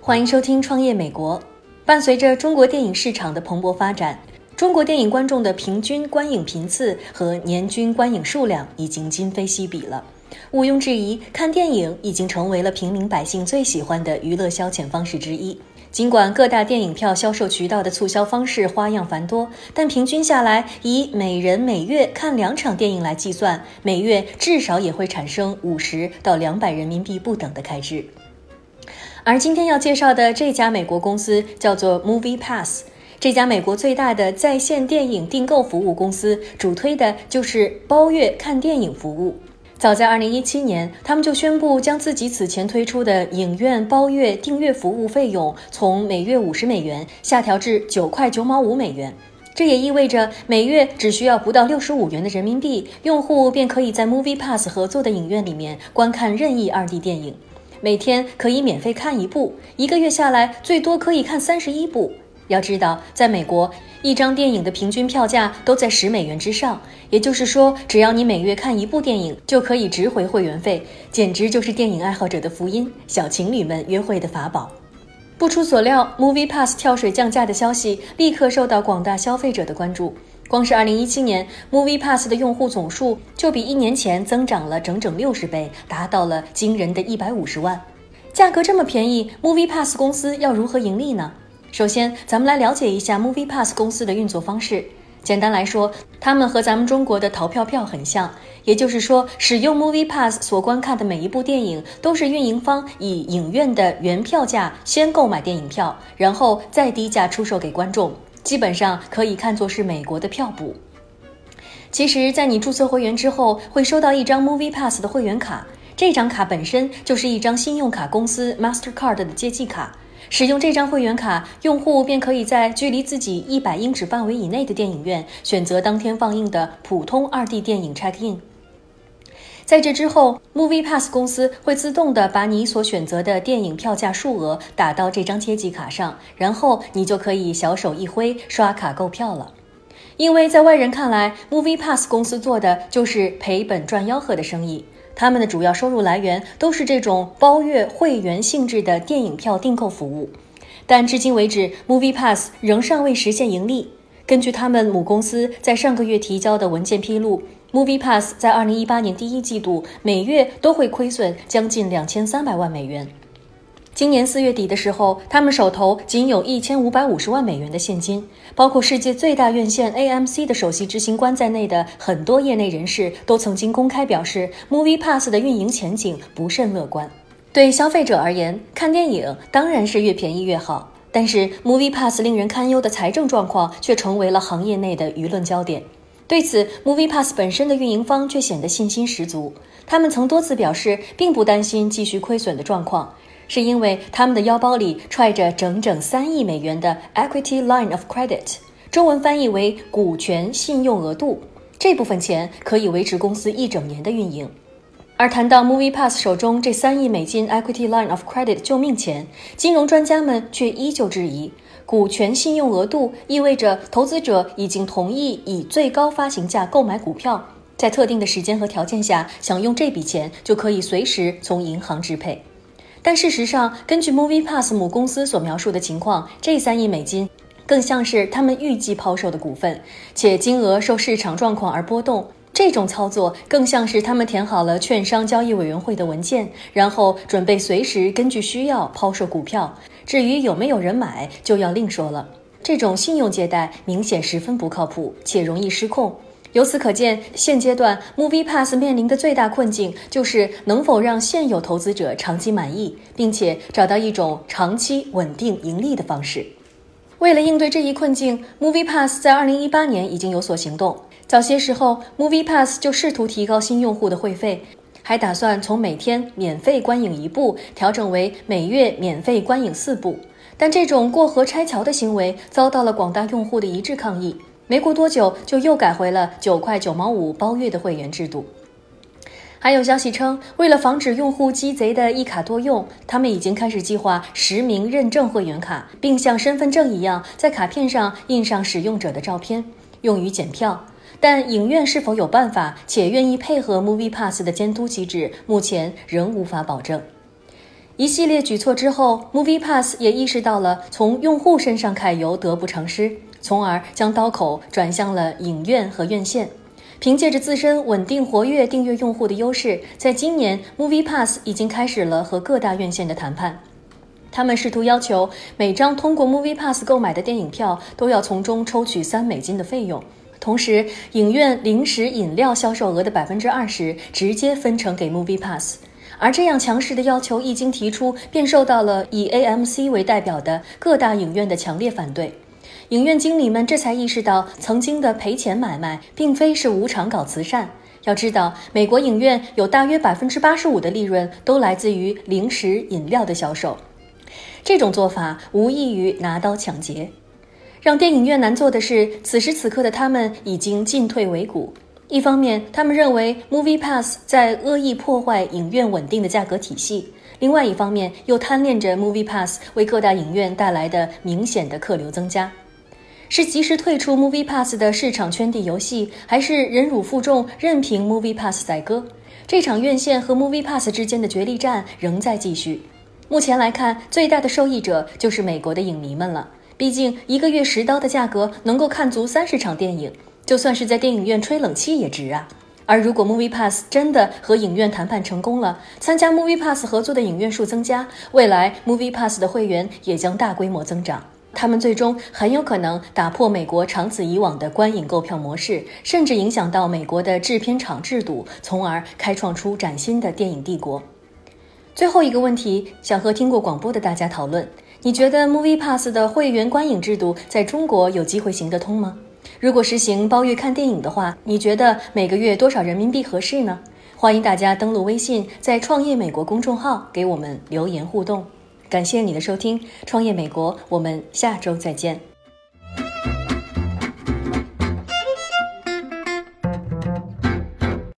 欢迎收听《创业美国》。伴随着中国电影市场的蓬勃发展，中国电影观众的平均观影频次和年均观影数量已经今非昔比了。毋庸置疑，看电影已经成为了平民百姓最喜欢的娱乐消遣方式之一。尽管各大电影票销售渠道的促销方式花样繁多，但平均下来，以每人每月看两场电影来计算，每月至少也会产生五十到两百人民币不等的开支。而今天要介绍的这家美国公司叫做 Movie Pass，这家美国最大的在线电影订购服务公司，主推的就是包月看电影服务。早在2017年，他们就宣布将自己此前推出的影院包月订阅服务费用从每月五十美元下调至九块九毛五美元。这也意味着每月只需要不到六十五元的人民币，用户便可以在 Movie Pass 合作的影院里面观看任意二 D 电影，每天可以免费看一部，一个月下来最多可以看三十一部。要知道，在美国，一张电影的平均票价都在十美元之上，也就是说，只要你每月看一部电影，就可以值回会员费，简直就是电影爱好者的福音，小情侣们约会的法宝。不出所料，Movie Pass 跳水降价的消息立刻受到广大消费者的关注。光是2017年，Movie Pass 的用户总数就比一年前增长了整整六十倍，达到了惊人的一百五十万。价格这么便宜，Movie Pass 公司要如何盈利呢？首先，咱们来了解一下 Movie Pass 公司的运作方式。简单来说，他们和咱们中国的淘票票很像，也就是说，使用 Movie Pass 所观看的每一部电影，都是运营方以影院的原票价先购买电影票，然后再低价出售给观众，基本上可以看作是美国的票补。其实，在你注册会员之后，会收到一张 Movie Pass 的会员卡，这张卡本身就是一张信用卡公司 Mastercard 的借记卡。使用这张会员卡，用户便可以在距离自己一百英尺范围以内的电影院选择当天放映的普通二 D 电影 check in。在这之后，Movie Pass 公司会自动的把你所选择的电影票价数额打到这张接济卡上，然后你就可以小手一挥刷卡购票了。因为在外人看来，Movie Pass 公司做的就是赔本赚吆喝的生意。他们的主要收入来源都是这种包月会员性质的电影票订购服务，但至今为止，Movie Pass 仍尚未实现盈利。根据他们母公司在上个月提交的文件披露，Movie Pass 在2018年第一季度每月都会亏损将近2300万美元。今年四月底的时候，他们手头仅有一千五百五十万美元的现金。包括世界最大院线 AMC 的首席执行官在内的很多业内人士都曾经公开表示，Movie Pass 的运营前景不甚乐观。对消费者而言，看电影当然是越便宜越好，但是 Movie Pass 令人堪忧的财政状况却成为了行业内的舆论焦点。对此，Movie Pass 本身的运营方却显得信心十足，他们曾多次表示，并不担心继续亏损的状况。是因为他们的腰包里揣着整整三亿美元的 Equity Line of Credit，中文翻译为股权信用额度，这部分钱可以维持公司一整年的运营。而谈到 Movie Pass 手中这三亿美金 Equity Line of Credit 救命钱，金融专家们却依旧质疑，股权信用额度意味着投资者已经同意以最高发行价购买股票，在特定的时间和条件下，想用这笔钱就可以随时从银行支配。但事实上，根据 Movie Pass 母公司所描述的情况，这三亿美金更像是他们预计抛售的股份，且金额受市场状况而波动。这种操作更像是他们填好了券商交易委员会的文件，然后准备随时根据需要抛售股票。至于有没有人买，就要另说了。这种信用借贷明显十分不靠谱，且容易失控。由此可见，现阶段 Movie Pass 面临的最大困境就是能否让现有投资者长期满意，并且找到一种长期稳定盈利的方式。为了应对这一困境，Movie Pass 在2018年已经有所行动。早些时候，Movie Pass 就试图提高新用户的会费，还打算从每天免费观影一部调整为每月免费观影四部。但这种过河拆桥的行为遭到了广大用户的一致抗议。没过多久，就又改回了九块九毛五包月的会员制度。还有消息称，为了防止用户鸡贼的一卡多用，他们已经开始计划实名认证会员卡，并像身份证一样在卡片上印上使用者的照片，用于检票。但影院是否有办法且愿意配合 Movie Pass 的监督机制，目前仍无法保证。一系列举措之后，Movie Pass 也意识到了从用户身上揩油得不偿失，从而将刀口转向了影院和院线。凭借着自身稳定活跃订阅用户的优势，在今年，Movie Pass 已经开始了和各大院线的谈判。他们试图要求每张通过 Movie Pass 购买的电影票都要从中抽取三美金的费用，同时，影院零食饮料销售额的百分之二十直接分成给 Movie Pass。而这样强势的要求一经提出，便受到了以 AMC 为代表的各大影院的强烈反对。影院经理们这才意识到，曾经的赔钱买卖并非是无偿搞慈善。要知道，美国影院有大约百分之八十五的利润都来自于零食饮料的销售。这种做法无异于拿刀抢劫。让电影院难做的是，此时此刻的他们已经进退维谷。一方面，他们认为 Movie Pass 在恶意破坏影院稳定的价格体系；另外一方面，又贪恋着 Movie Pass 为各大影院带来的明显的客流增加。是及时退出 Movie Pass 的市场圈地游戏，还是忍辱负重任凭 Movie Pass 宰割？这场院线和 Movie Pass 之间的角力战仍在继续。目前来看，最大的受益者就是美国的影迷们了。毕竟，一个月十刀的价格能够看足三十场电影。就算是在电影院吹冷气也值啊！而如果 Movie Pass 真的和影院谈判成功了，参加 Movie Pass 合作的影院数增加，未来 Movie Pass 的会员也将大规模增长。他们最终很有可能打破美国长此以往的观影购票模式，甚至影响到美国的制片厂制度，从而开创出崭新的电影帝国。最后一个问题，想和听过广播的大家讨论：你觉得 Movie Pass 的会员观影制度在中国有机会行得通吗？如果实行包月看电影的话，你觉得每个月多少人民币合适呢？欢迎大家登录微信，在“创业美国”公众号给我们留言互动。感谢你的收听，《创业美国》，我们下周再见。